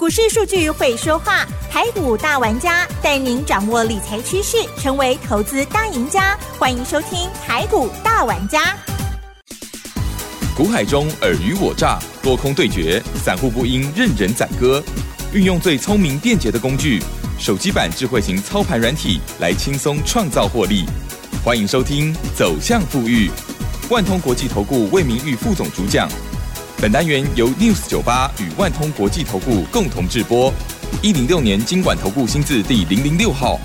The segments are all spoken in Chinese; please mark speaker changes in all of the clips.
Speaker 1: 股市数据会说话，台股大玩家带您掌握理财趋势，成为投资大赢家。欢迎收听台股大玩家。
Speaker 2: 股海中尔虞我诈，多空对决，散户不应任人宰割。运用最聪明便捷的工具，手机版智慧型操盘软体，来轻松创造获利。欢迎收听《走向富裕》，万通国际投顾魏明玉副总主讲。本单元由 News 九八与万通国际投顾共同制播。一零六年经管投顾新字第零零六号。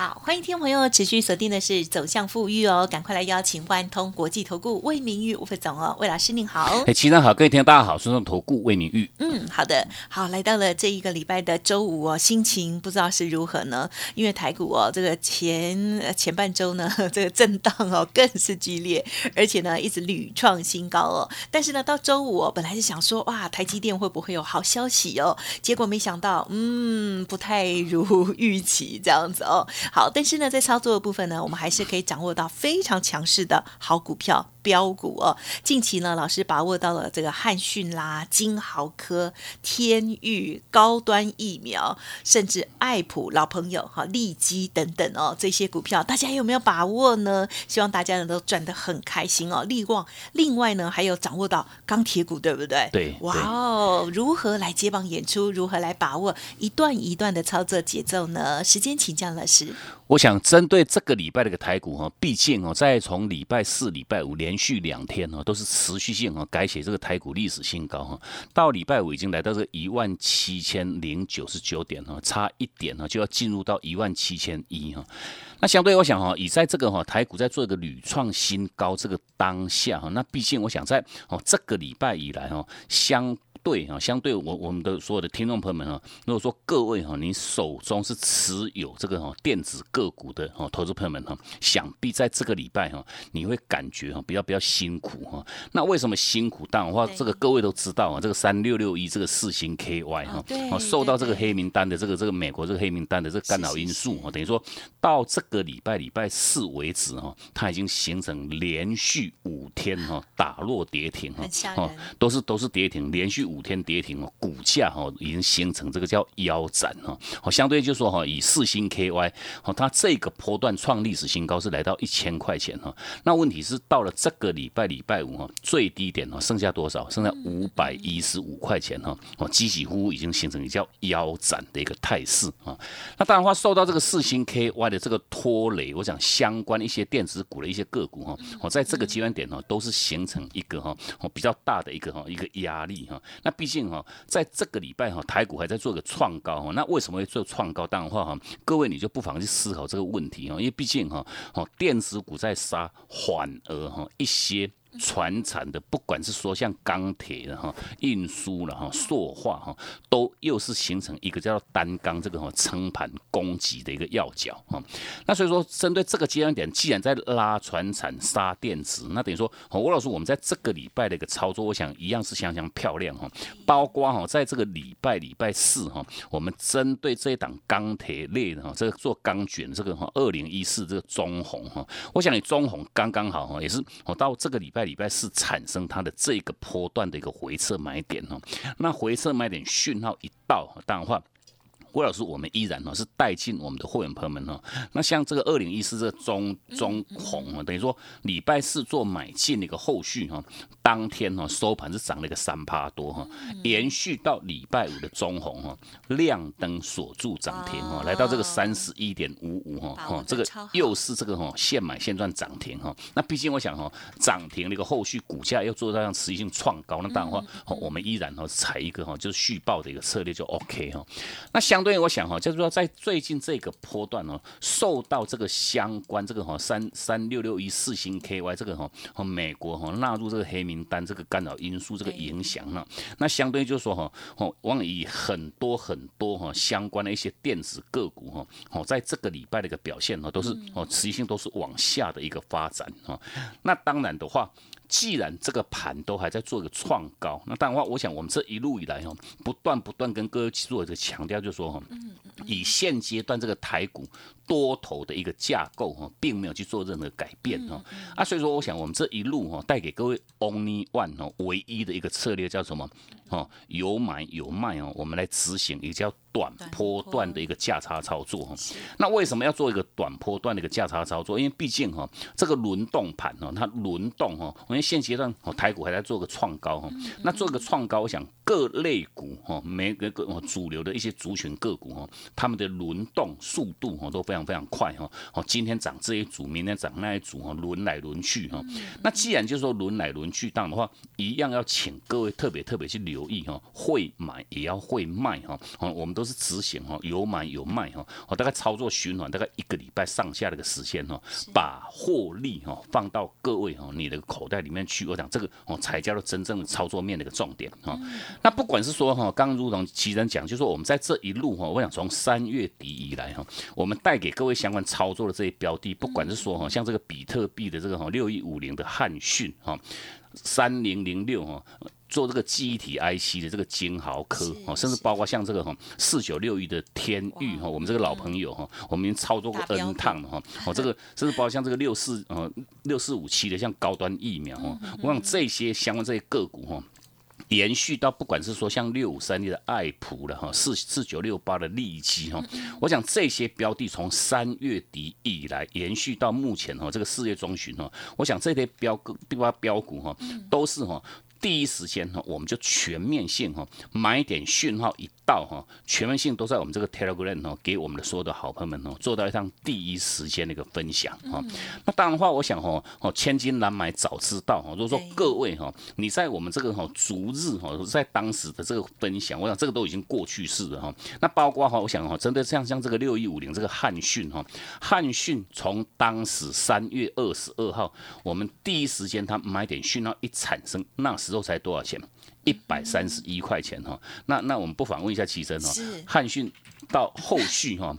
Speaker 1: 好，欢迎听众朋友持续锁定的是走向富裕哦，赶快来邀请万通国际投顾魏明玉吴副总哦，魏老师您好。
Speaker 3: 哎，齐上好，各位听众大家好，顺众投顾魏明玉。
Speaker 1: 嗯，好的，好，来到了这一个礼拜的周五哦，心情不知道是如何呢？因为台股哦，这个前前半周呢，这个震荡哦更是剧烈，而且呢一直屡创新高哦。但是呢，到周五哦，本来是想说哇，台积电会不会有好消息哦？结果没想到，嗯，不太如预期这样子哦。好，但是呢，在操作的部分呢，我们还是可以掌握到非常强势的好股票。标股哦，近期呢，老师把握到了这个汉讯啦、金豪科、天域、高端疫苗，甚至爱普老朋友哈、利基等等哦，这些股票大家有没有把握呢？希望大家呢都赚得很开心哦。利旺，另外呢还有掌握到钢铁股，对不对？
Speaker 3: 对，
Speaker 1: 哇哦，如何来接棒演出？如何来把握一段一段的操作节奏呢？时间请教老师。
Speaker 3: 我想针对这个礼拜的一个台股哈，毕竟哦，在从礼拜四、礼拜五连续两天哦，都是持续性哦改写这个台股历史新高哈。到礼拜五已经来到这一万七千零九十九点哈，差一点呢就要进入到一万七千一哈。那相对我想哈，以在这个哈台股在做一个屡创新高这个当下哈，那毕竟我想在哦这个礼拜以来哈相。对啊，相对我我们的所有的听众朋友们哈，如果说各位哈，你手中是持有这个哈电子个股的哈投资朋友们哈，想必在这个礼拜哈，你会感觉哈比较比较辛苦哈。那为什么辛苦？当然话，这个各位都知道啊，这个三六六一这个四星 KY 哈，哦受到这个黑名单的这个这个美国这个黑名单的这个干扰因素啊，等于说到这个礼拜礼拜四为止哈，它已经形成连续五天哈打落跌停哈，
Speaker 1: 哦
Speaker 3: 都是都是跌停连续。五天跌停哦，股价哈已经形成这个叫腰斩哈，哦，相对就说哈，以四星 KY 哦，它这个波段创历史新高是来到一千块钱哈，那问题是到了这个礼拜礼拜五哈，最低点哦，剩下多少？剩下五百一十五块钱哈，哦，几几乎已经形成一个叫腰斩的一个态势啊。那当然话受到这个四星 KY 的这个拖累，我想相关一些电子股的一些个股哈，哦，在这个阶段点呢，都是形成一个哈，哦比较大的一个哈一个压力哈。那毕竟哈，在这个礼拜哈，台股还在做个创高哈。那为什么会做创高？当然话哈，各位你就不妨去思考这个问题哈。因为毕竟哈，哦，电子股在杀，反而哈一些。船产的，不管是说像钢铁的哈，运输了哈，塑化哈，都又是形成一个叫单钢这个哈撑盘攻击的一个要角哈。那所以说，针对这个阶段点，既然在拉船产杀电子，那等于说，吴老师，我们在这个礼拜的一个操作，我想一样是相当漂亮哈。包括哈，在这个礼拜礼拜四哈，我们针对这一档钢铁类的哈，这个做钢卷这个哈，二零一四这个中红哈，我想你中红刚刚好哈，也是我到这个礼拜。在礼拜四产生它的这个波段的一个回撤买点哦，那回撤买点讯号一到，当然话。郭老师，我们依然呢是带进我们的会员朋友们哈。那像这个二零一四这中中红啊，等于说礼拜四做买进的一个后续哈，当天哈收盘是涨了一个三趴多哈，延续到礼拜五的中红哈，亮灯锁住涨停哈，来到这个三十一点五五哈，哈这个又是这个哈现买现赚涨停哈。那毕竟我想哈，涨停的一个后续股价要做到让持续性创高，那当然话，我们依然哈采一个哈就是续报的一个策略就 OK 哈。那相相对，我想哈，就是说在最近这个波段哦，受到这个相关这个哈三三六六一四星 KY 这个哈和美国哈纳入这个黑名单这个干扰因素这个影响呢，那相对就是说哈哦，往以很多很多哈相关的一些电子个股哈哦，在这个礼拜的一个表现呢，都是哦持续性都是往下的一个发展哈。那当然的话。既然这个盘都还在做一个创高，那当然话，我想我们这一路以来哦，不断不断跟各位做一个强调，就是说哈，以现阶段这个台股多头的一个架构哈，并没有去做任何改变哈啊，所以说我想我们这一路哈带给各位 only one 哦，唯一的一个策略叫什么？哦，有买有卖哦，我们来执行一个叫短波段的一个价差操作哈。那为什么要做一个短波段的一个价差操作？因为毕竟哈，这个轮动盘哈，它轮动哈，因为现阶段哦台股还在做个创高哈，那做一个创高，我想各类股哈，每个个主流的一些族群个股哈，他们的轮动速度哈都非常非常快哈。哦，今天涨这一组，明天涨那一组哈，轮来轮去哈。那既然就是说轮来轮去，当的话，一样要请各位特别特别去留。意哈，会买也要会卖哈，哦，我们都是执行哈，有买有卖哈，哦，大概操作循环大概一个礼拜上下的一个时间哈，把获利哈放到各位哈你的口袋里面去，我讲这个哦才叫做真正的操作面的一个重点哈。那不管是说哈，刚如同奇人讲，就说我们在这一路哈，我想从三月底以来哈，我们带给各位相关操作的这些标的，不管是说哈，像这个比特币的这个哈六一五零的汉讯哈，三零零六哈。做这个记忆体 IC 的这个金豪科哦，甚至包括像这个哈四九六一的天域哈，我们这个老朋友哈，我们已经操作过 N 趟了哈，哦这个甚至包括像这个六四呃六四五七的像高端疫苗哈，我想这些相关这些个股哈，延续到不管是说像六五三六的爱普了哈，四四九六八的利基哈，我想这些标的从三月底以来延续到目前哈，这个四月中旬哈，我想这些标个标标股哈，都是哈。第一时间哈，我们就全面性哈买点讯号一到哈，全面性都在我们这个 Telegram 哈，给我们的所有的好朋友们哦，做到一趟第一时间的一个分享哈。那当然的话，我想哈哦，千金难买早知道哈。如果说各位哈，你在我们这个哈逐日哈，在当时的这个分享，我想这个都已经过去式了哈。那包括哈，我想哈，真的像像这个六一五零这个汉讯哈，汉讯从当时三月二十二号，我们第一时间他买点讯号一产生，那时。之后才多少钱？一百三十一块钱哈。那那我们不妨问一下齐生哈，汉讯到后续哈，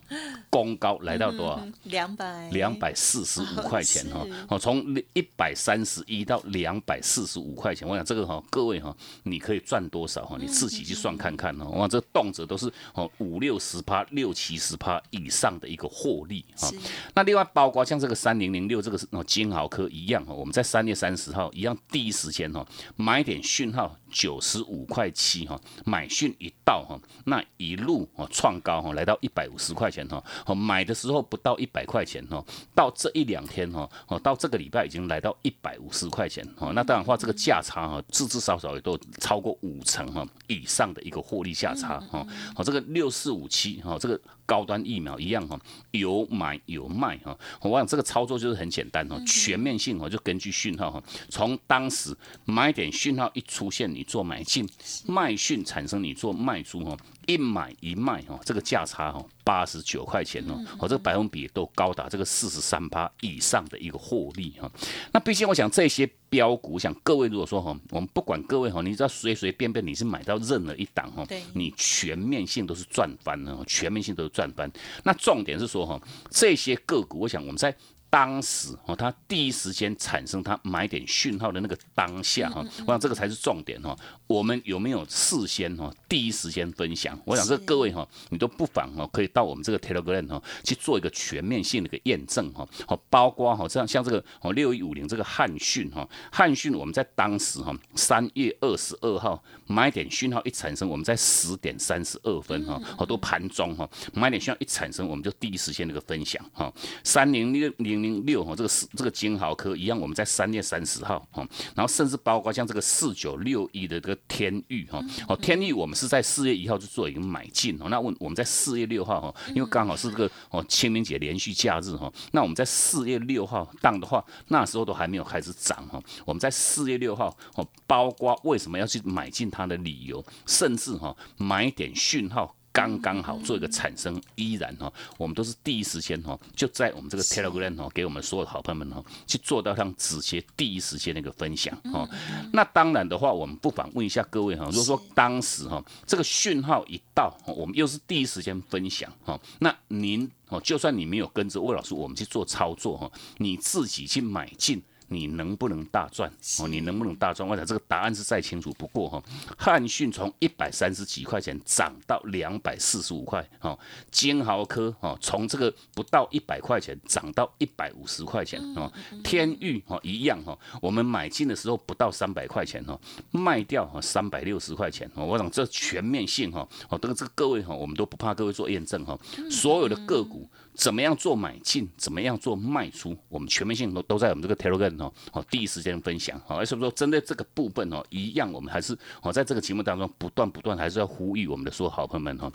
Speaker 3: 公高来到多少？
Speaker 1: 两百
Speaker 3: 两百四十五块钱哈。哦，从一百三十一到两百四十五块钱，我想这个哈，各位哈，你可以赚多少哈？你自己去算看看哦。哇，这动辄都是哦五六十趴、六七十趴以上的一个获利哈。那另外包括像这个三零零六这个是哦金豪科一样哈，我们在三月三十号一样第一时间哈买点讯号九十五块七哈，买讯一到哈，那一路哦创高哈，来到一百五十块钱哈，哦买的时候不到一百块钱哈，到这一两天哈，哦到这个礼拜已经来到一百五十块钱哈，那当然话这个价差哈，至至少少也都超过五成哈以上的一个获利价差哈，好这个六四五七哈，这个高端疫苗一样哈，有买有卖哈，我想这个操作就是很简单哈，全面性哈，就根据讯号哈，从当时买点讯号一出现，你做买进，卖讯产生你做卖出哈。一买一卖哈，这个价差哈八十九块钱哦，哦这个百分比都高达这个四十三趴以上的一个获利哈。那毕竟我想这些标股，想各位如果说哈，我们不管各位哈，你知道随随便便你是买到任何一档哈，你全面性都是赚翻了，全面性都是赚翻。那重点是说哈，这些个股，我想我们在。当时哦，他第一时间产生他买点讯号的那个当下哈，我想这个才是重点哈。我们有没有事先哈第一时间分享？我想这各位哈，你都不妨哈可以到我们这个 Telegram 哈去做一个全面性的一个验证哈。好，包括哈这样像这个哦六一五零这个汉讯哈，汉讯我们在当时哈三月二十二号买点讯号一产生，我们在十点三十二分哈，好多盘中哈买点讯号一产生，我们就第一时间那个分享哈，三零六零。零六哈，这个是这个金豪科一样，我们在三月三十号哈，然后甚至包括像这个四九六一的这个天域哈，哦天域我们是在四月一号就做一个买进哦，那我我们在四月六号哈，因为刚好是这个哦清明节连续假日哈，那我们在四月六号当的话，那时候都还没有开始涨哈，我们在四月六号哦，包括为什么要去买进它的理由，甚至哈买点讯号。刚刚好做一个产生，依然哈，我们都是第一时间哈，就在我们这个 Telegram 哈，给我们所有的好朋友们哈，去做到让子杰第一时间的一个分享哈。那当然的话，我们不妨问一下各位哈，如果说当时哈这个讯号一到，我们又是第一时间分享哈，那您哦，就算你没有跟着魏老师我们去做操作哈，你自己去买进。你能不能大赚？哦，你能不能大赚？我想这个答案是再清楚不过哈。汉讯从一百三十几块钱涨到两百四十五块，哈，金豪科哈从这个不到一百块钱涨到一百五十块钱，哦，天域哈一样哈，我们买进的时候不到三百块钱哈，卖掉哈三百六十块钱，我想这全面性哈，哦，这个这个各位哈，我们都不怕各位做验证哈，所有的个股。怎么样做买进？怎么样做卖出？我们全面性都都在我们这个 Telegram 哦，哦，第一时间分享。好，所以说针对这个部分哦，一样我们还是哦，在这个节目当中不断不断还是要呼吁我们的所有好朋友们哈。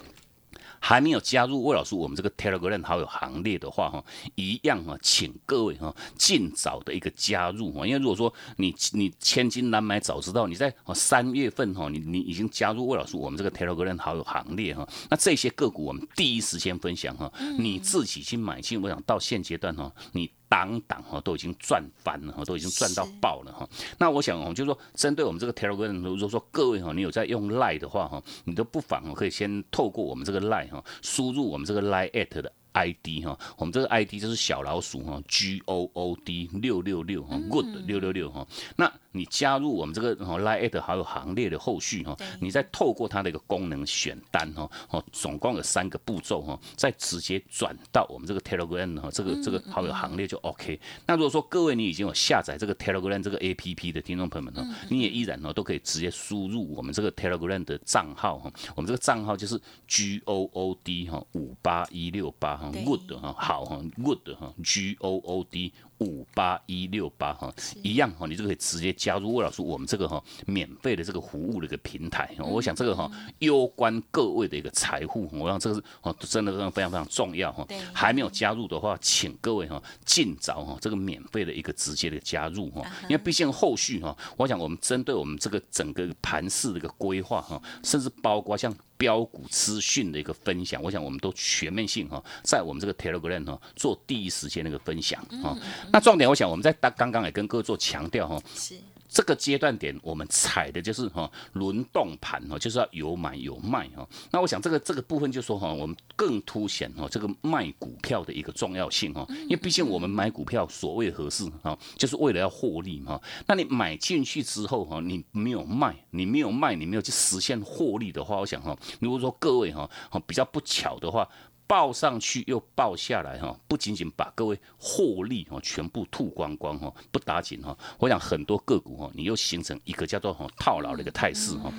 Speaker 3: 还没有加入魏老师我们这个 Telegram 好友行列的话哈，一样哈，请各位哈尽早的一个加入哈，因为如果说你你千金难买早知道，你在三月份哈，你你已经加入魏老师我们这个 Telegram 好友行列哈，那这些个股我们第一时间分享哈，你自己去买进，我想到现阶段哈，你。档档哈都已经赚翻了哈，都已经赚到爆了哈。那我想哦，就是说针对我们这个 Telegram，如果说各位哈，你有在用 Line 的话哈，你都不妨可以先透过我们这个 Line 哈，输入我们这个 Line at 的。ID 哈，我们这个 ID 就是小老鼠哈，G O O D 六六六哈，Good 六六六哈。那你加入我们这个 Line 好友行列的后续哈，你再透过它的一个功能选单哈，哦，总共有三个步骤哈，再直接转到我们这个 Telegram 哈，这个这个好友行列就 OK。那如果说各位你已经有下载这个 Telegram 这个 APP 的听众朋友们呢，你也依然呢都可以直接输入我们这个 Telegram 的账号哈，我们这个账号就是 G O O D 哈五八一六八。Good 哈好哈 good 哈 G O O D 五八一六八哈一样哈，你就可以直接加入魏老师我们这个哈免费的这个服务的一个平台。我想这个哈攸关各位的一个财富，我想这个是哦真的非常非常重要哈。还没有加入的话，请各位哈尽早哈这个免费的一个直接的加入哈，因为毕竟后续哈，我想我们针对我们这个整个盘市的一个规划哈，甚至包括像。标股资讯的一个分享，我想我们都全面性哈，在我们这个 Telegram 哈做第一时间的一个分享哈。那重点，我想我们在刚刚刚也跟各位做强调哈。是。这个阶段点，我们踩的就是哈轮动盘哈，就是要有买有卖哈。那我想这个这个部分就说哈，我们更凸显哈这个卖股票的一个重要性哈。因为毕竟我们买股票所谓合适哈，就是为了要获利嘛。那你买进去之后哈，你没有卖，你没有卖，你没有去实现获利的话，我想哈，如果说各位哈比较不巧的话。报上去又报下来哈，不仅仅把各位获利哈全部吐光光哈，不打紧哈，我想很多个股哈，你又形成一个叫做哈套牢的一个态势哈。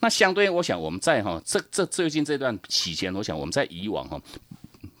Speaker 3: 那相对我想我们在哈这这最近这段期间，我想我们在以往哈，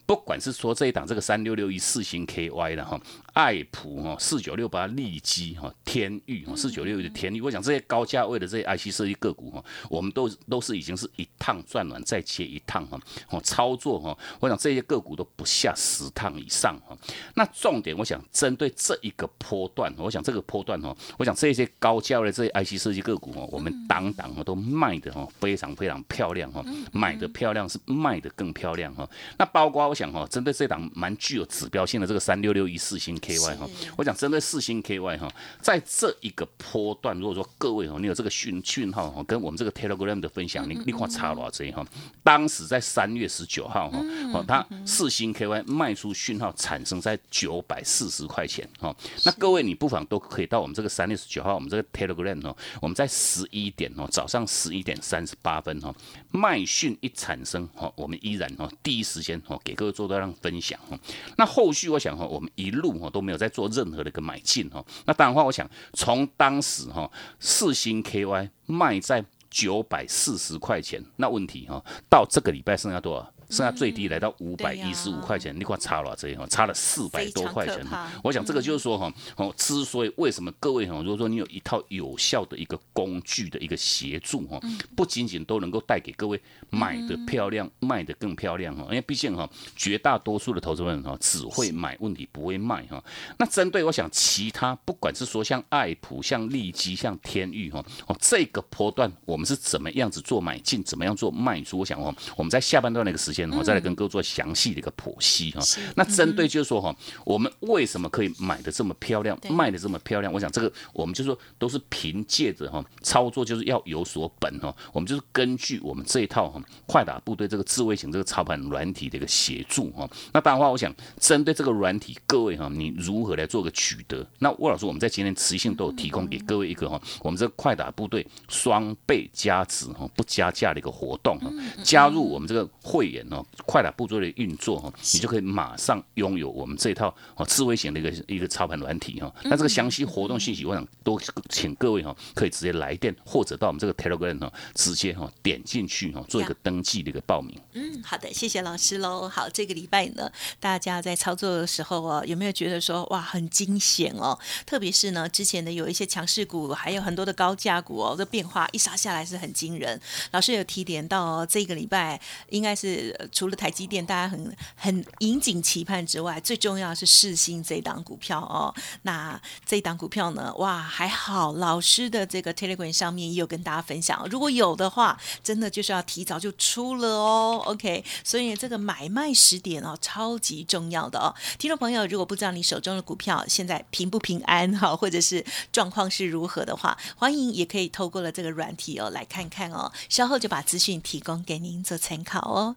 Speaker 3: 不管是说这一档这个三六六一四星 KY 的哈。爱普哈四九六八利基哈天域哈四九六的天域，我想这些高价位的这些 IC 设计个股哈，我们都都是已经是一趟赚完再接一趟哈，哦操作哈，我想这些个股都不下十趟以上哈。那重点我想针对这一个波段，我想这个波段哈，我想这些高价位的这些 IC 设计个股哦，我们当当哈都卖的哈非常非常漂亮哈，买的漂亮是卖的更漂亮哈。那包括我想哈，针对这档蛮具有指标性的这个三六六一四星。K Y 哈，我讲针对四星 K Y 哈，在这一个波段，如果说各位哈，你有这个讯讯号哈，跟我们这个 Telegram 的分享，你你看差多少哈？当时在三月十九号哈，哦，它四星 K Y 卖出讯号产生在九百四十块钱哈。那各位你不妨都可以到我们这个三月十九号，我们这个 Telegram 哦，我们在十一点哦，早上十一点三十八分哈，卖讯一产生哈，我们依然哦第一时间哦给各位做到让分享哈。那后续我想哈，我们一路哈都。都没有在做任何的一个买进哈，那当然话，我想从当时哈四星 KY 卖在九百四十块钱，那问题哈到这个礼拜剩下多少？剩下最低来到五百一十五块钱，你看差了这哈，差了四百多块钱。我想这个就是说哈，哦，之所以为什么各位哈，如果说你有一套有效的一个工具的一个协助哈，不仅仅都能够带给各位买的漂亮，卖的更漂亮哈，因为毕竟哈，绝大多数的投资人哈只会买，问题不会卖哈。那针对我想其他不管是说像爱普、像利基、像天域哈，哦，这个波段我们是怎么样子做买进，怎么样做卖出？我想哦，我们在下半段那个时间。间哈，再来跟各位做详细的一个剖析哈。那针对就是说哈，我们为什么可以买的这么漂亮，卖的这么漂亮？我想这个我们就说都是凭借着哈操作，就是要有所本哈。我们就是根据我们这一套哈快打部队这个智慧型这个操盘软体的一个协助哈。那当然话，我想针对这个软体，各位哈，你如何来做个取得？那魏老师，我们在今天持续性都有提供给各位一个哈，我们这个快打部队双倍加值哈不加价的一个活动哈。加入我们这个会员哦，快打部队的运作哈，你就可以马上拥有我们这套哦智慧型的一个一个操盘软体哈。那这个详细活动信息，我想都请各位哈可以直接来电或者到我们这个 Telegram 哈直接哈点进去哈做一个登记的一个报名。
Speaker 1: 嗯，好的，谢谢老师喽。好，这个礼拜呢，大家在操作的时候哦，有没有觉得说哇很惊险哦？特别是呢，之前的有一些强势股，还有很多的高价股哦，这变化一杀下来是很惊人。老师有提点到哦，这个礼拜应该是呃除了台积电大家很很引颈期盼之外，最重要是世新这档股票哦。那这档股票呢，哇还好，老师的这个 Telegram 上面也有跟大家分享，如果有的话，真的就是要提早就出了哦。OK，所以这个买卖时点哦，超级重要的哦。听众朋友，如果不知道你手中的股票现在平不平安哈，或者是状况是如何的话，欢迎也可以透过了这个软体哦来看看哦。稍后就把资讯提供给您做参考哦。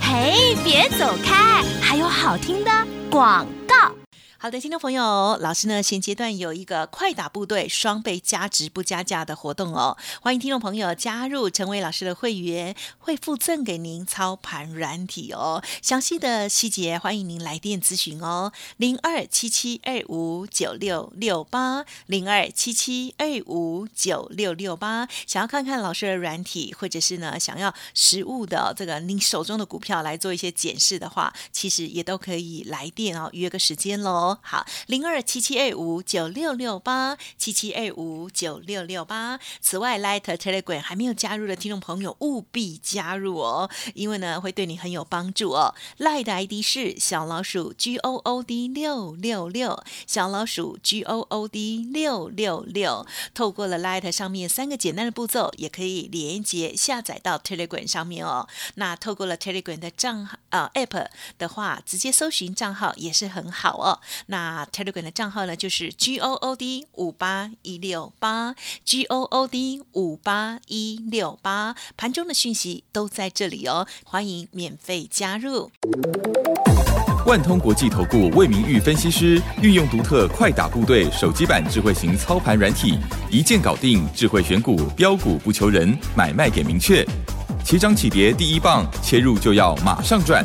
Speaker 4: 嘿，别走开，还有好听的广告。
Speaker 1: 好的，听众朋友，老师呢现阶段有一个快打部队双倍加值不加价的活动哦，欢迎听众朋友加入成为老师的会员，会附赠给您操盘软体哦。详细的细节欢迎您来电咨询哦，零二七七二五九六六八零二七七二五九六六八。想要看看老师的软体，或者是呢想要实物的这个您手中的股票来做一些检视的话，其实也都可以来电哦，约个时间喽。好，零二七七二五九六六八七七二五九六六八。此外，Light Telegram 还没有加入的听众朋友务必加入哦，因为呢会对你很有帮助哦。Light 的 ID 是小老鼠 G O O D 六六六，小老鼠 G O O D 六六六。透过了 Light 上面三个简单的步骤，也可以连接下载到 Telegram 上面哦。那透过了 Telegram 的账号呃 App 的话，直接搜寻账号也是很好哦。那 Telegram 的账号呢，就是 G O O D 五八一六八 G O O D 五八一六八，盘中的讯息都在这里哦，欢迎免费加入。
Speaker 2: 万通国际投顾魏明玉分析师运用独特快打部队手机版智慧型操盘软体，一键搞定智慧选股，标股不求人，买卖点明确。起涨起跌第一棒，切入就要马上赚。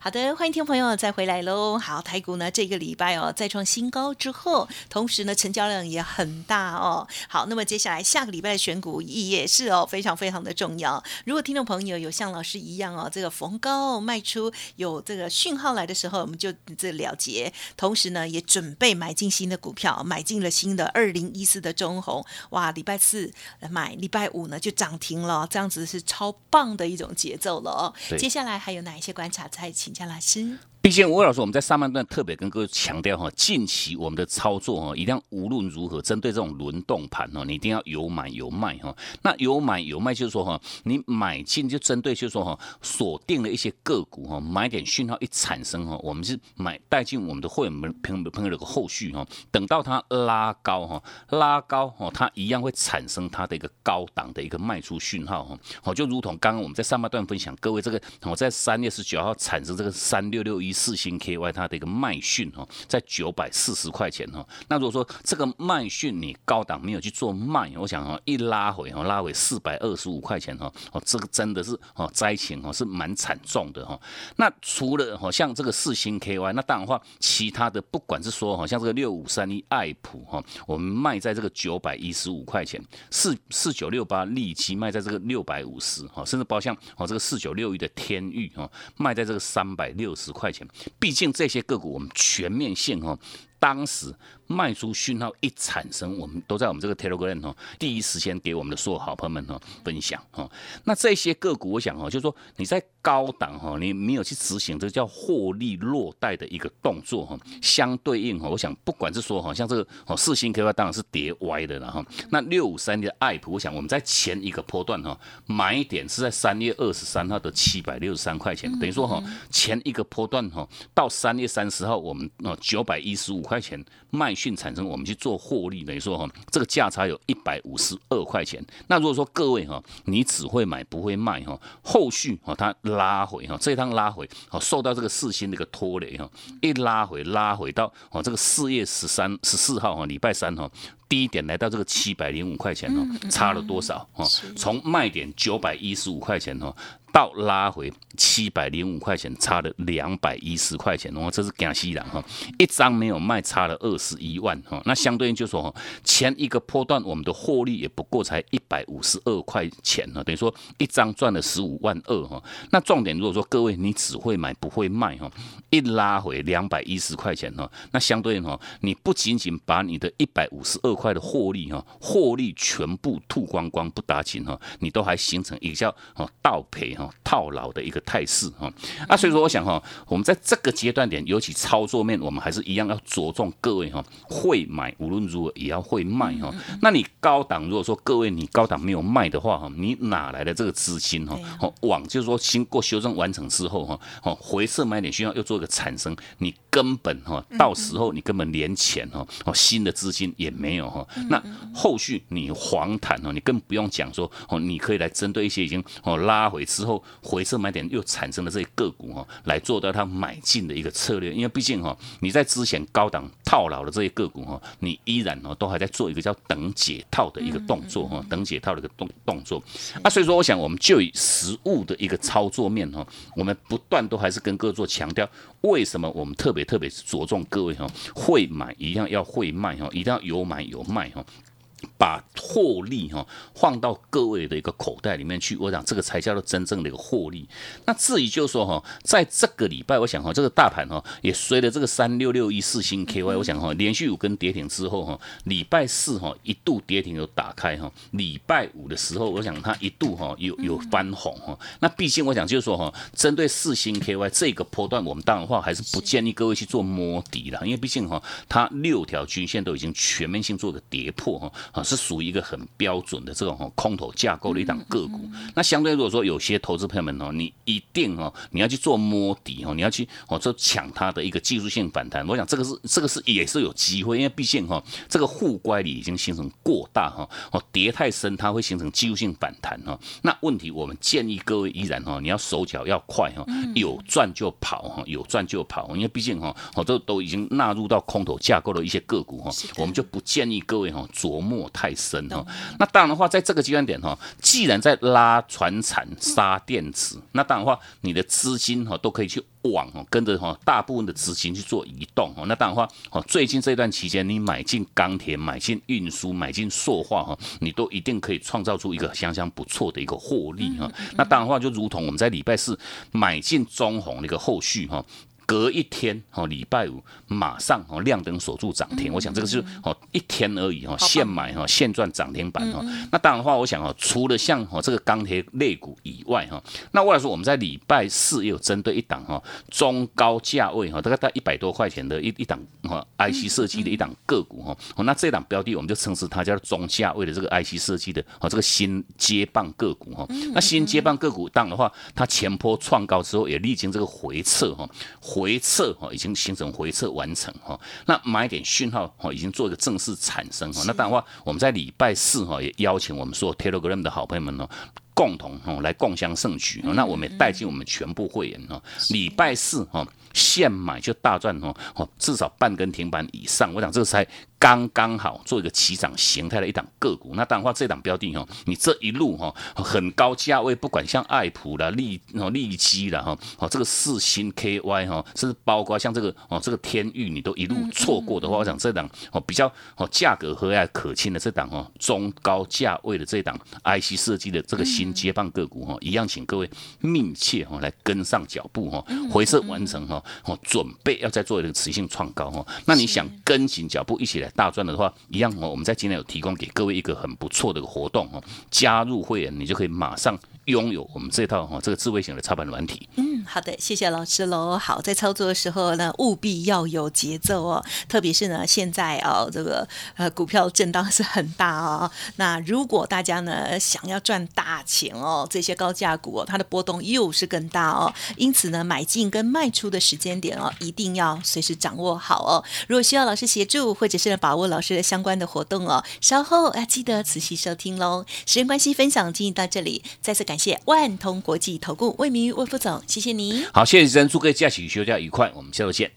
Speaker 1: 好的，欢迎听众朋友再回来喽。好，台股呢这个礼拜哦再创新高之后，同时呢成交量也很大哦。好，那么接下来下个礼拜的选股也是哦非常非常的重要。如果听众朋友有像老师一样哦，这个逢高卖出有这个讯号来的时候，我们就这了结。同时呢也准备买进新的股票，买进了新的二零一四的中红。哇，礼拜四买，礼拜五呢就涨停了，这样子是超棒的一种节奏了哦。接下来还有哪一些观察再请教老师？
Speaker 3: 毕竟魏老师，我们在上半段特别跟各位强调哈，近期我们的操作哈，一定要无论如何针对这种轮动盘哦，你一定要有买有卖哈。那有买有卖就是说哈，你买进就针对就是说哈，锁定了一些个股哈，买点讯号一产生哈，我们是买带进我们的会员们朋友朋友的后续哈，等到它拉高哈，拉高哈，它一样会产生它的一个高档的一个卖出讯号哈。好，就如同刚刚我们在上半段分享各位这个，我在三月十九号产生这个三六六一四星 KY 它的一个卖讯哈，在九百四十块钱哈。那如果说这个卖讯你高档没有去做卖，我想哦一拉回哈拉回四百二十五块钱哈，哦这个真的是哦灾情哦是蛮惨重的哈。那除了好像这个四星 KY，那当然话其他的不管是说好像这个六五三一爱普哈，我们卖在这个九百一十五块钱，四四九六八利基卖在这个六百五十哈，甚至包括像哦这个四九六一的天域哈，卖在这个三百六十块钱。毕竟这些个股我们全面性哈当时卖出讯号一产生，我们都在我们这个 Telegram 哈，第一时间给我们的所有好朋友们哈分享哈。那这些个股，我想哈，就是说你在高档哈，你没有去执行这叫获利落袋的一个动作哈，相对应哈，我想不管是说哈，像这个哦四星 K Y 当然是跌歪的了哈。那六五三的爱普，我想我们在前一个波段哈买点是在三月二十三号的七百六十三块钱，等于说哈前一个波段哈到三月三十号我们哦九百一十五块钱卖讯产生，我们去做获利，等于说哈这个价差有一百五十二块钱。那如果说各位哈你只会买不会卖哈，后续哈它拉回哈这一趟拉回哦受到这个四星的一个拖累哈，一拉回拉回到哦这个四月十三十四号哈礼拜三哈。低点来到这个七百零五块钱哦，差了多少哦？从卖点九百一十五块钱哦。到拉回七百零五块钱，差了两百一十块钱，哦，这是江西人哈，一张没有卖，差了二十一万哈。那相对应就说哈，前一个波段我们的获利也不过才一百五十二块钱哈，等于说一张赚了十五万二哈。那重点如果说各位你只会买不会卖哈，一拉回两百一十块钱哈，那相对应哈，你不仅仅把你的一百五十二块的获利哈，获利全部吐光光不打紧哈，你都还形成一个叫哦倒赔哈。套牢的一个态势哈，啊，所以说我想哈，我们在这个阶段点，尤其操作面，我们还是一样要着重各位哈，会买无论如何也要会卖哈。那你高档如果说各位你高档没有卖的话哈，你哪来的这个资金哈？哦，往就是说经过修正完成之后哈，哦，回撤买点需要又做一个产生，你根本哈，到时候你根本连钱哈，哦，新的资金也没有哈。那后续你黄谈哦，你更不用讲说哦，你可以来针对一些已经哦拉回之后。后回撤买点又产生了这些个股哈，来做到它买进的一个策略，因为毕竟哈你在之前高档套牢的这些个股哈，你依然哦都还在做一个叫等解套的一个动作哈，等解套的一个动动作啊，所以说我想我们就以实物的一个操作面哈，我们不断都还是跟各位做强调，为什么我们特别特别着重各位哈，会买一定要会卖哈，一定要有买有卖哈。把获利哈放到各位的一个口袋里面去，我想这个才叫做真正的一个获利。那至于就是说哈，在这个礼拜，我想哈，这个大盘哈也随着这个三六六一四星 KY，我想哈，连续五根跌停之后哈，礼拜四哈一度跌停有打开哈，礼拜五的时候，我想它一度哈有有翻红哈。那毕竟我想就是说哈，针对四星 KY 这个波段，我们当然话还是不建议各位去做摸底了，因为毕竟哈，它六条均线都已经全面性做个跌破哈。啊，是属于一个很标准的这种空头架构的一档个股。那相对如果说有些投资朋友们哦，你一定哦，你要去做摸底哦，你要去哦，就抢它的一个技术性反弹。我想这个是这个是也是有机会，因为毕竟哈，这个互乖离已经形成过大哈，哦，跌太深它会形成技术性反弹哈。那问题我们建议各位依然哈，你要手脚要快哈，有赚就跑哈，有赚就跑，因为毕竟哈，哦，这都已经纳入到空头架构的一些个股哈，我们就不建议各位哈琢磨。太深哈，那当然的话，在这个阶段点哈，既然在拉船产杀电池，那当然的话，你的资金哈都可以去往哦，跟着哈大部分的资金去做移动哦。那当然的话，哦，最近这段期间，你买进钢铁、买进运输、买进塑化哈，你都一定可以创造出一个相当不错的一个获利哈。那当然的话，就如同我们在礼拜四买进中红的一个后续哈。隔一天哦，礼拜五马上哦亮灯锁住涨停，我想这个是哦一天而已哦，现买哈现赚涨停板哈。那当然的话，我想哦，除了像哦这个钢铁类股以外哈，那或者说我们在礼拜四也有针对一档哈中高价位哈，大概在一百多块钱的一一档哈 IC 设计的一档个股哈。那这档标的我们就称之它叫中价位的这个 IC 设计的哦这个新接棒个股哈。那新接棒个股当的话，它前坡创高之后也历经这个回撤哈。回撤哈，已经形成回撤完成哈，那买点讯号哈，已经做一个正式产生哈。那当然话，我们在礼拜四哈，也邀请我们所有 Telegram 的好朋友们呢，共同哈来共襄盛举。那我们也带进我们全部会员哦，礼拜四哈现买就大赚哦，至少半根停板以上。我想这才刚刚好做一个起涨形态的一档个股，那当然话这档标的哦，你这一路哈很高价位，不管像爱普啦、利哦利基啦哈，哦这个四星 KY 哈，甚至包括像这个哦这个天域，你都一路错过的话，我想这档哦比较哦价格和蔼可亲的这档哦中高价位的这档 IC 设计的这个新接棒个股哈，一样请各位密切哈来跟上脚步哈，回撤完成哈，哦准备要再做一个持续性创高哈，那你想跟紧脚步一起来。大赚的话，一样哦。我们在今天有提供给各位一个很不错的个活动哦，加入会员你就可以马上拥有我们这套哈这个智慧型的操盘软体。
Speaker 1: 嗯，好的，谢谢老师喽。好，在操作的时候呢，务必要有节奏哦，特别是呢，现在哦，这个呃股票震荡是很大哦。那如果大家呢想要赚大钱哦，这些高价股哦，它的波动又是更大哦。因此呢，买进跟卖出的时间点哦，一定要随时掌握好哦。如果需要老师协助，或者是把握老师的相关的活动哦，稍后要记得仔细收听喽。时间关系，分享进行到这里，再次感谢万通国际投顾魏明玉魏副总，谢谢你。
Speaker 3: 好，谢谢真，祝各位假期休假愉快，我们下周见。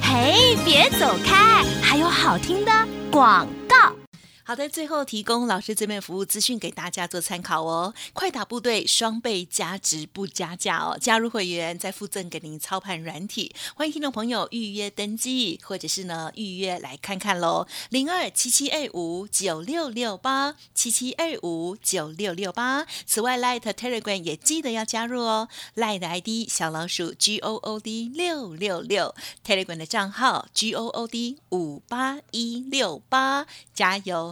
Speaker 4: 嘿，别走开，还有好听的广告。
Speaker 1: 好的，最后提供老师这边服务资讯给大家做参考哦。快打部队双倍加值不加价哦，加入会员再附赠给您操盘软体，欢迎听众朋友预约登记，或者是呢预约来看看喽。零二七七二五九六六八七七二五九六六八。此外，Light Telegram 也记得要加入哦。Light ID 小老鼠 G O O D 六六六，Telegram 的账号 G O O D 五八一六八，加油！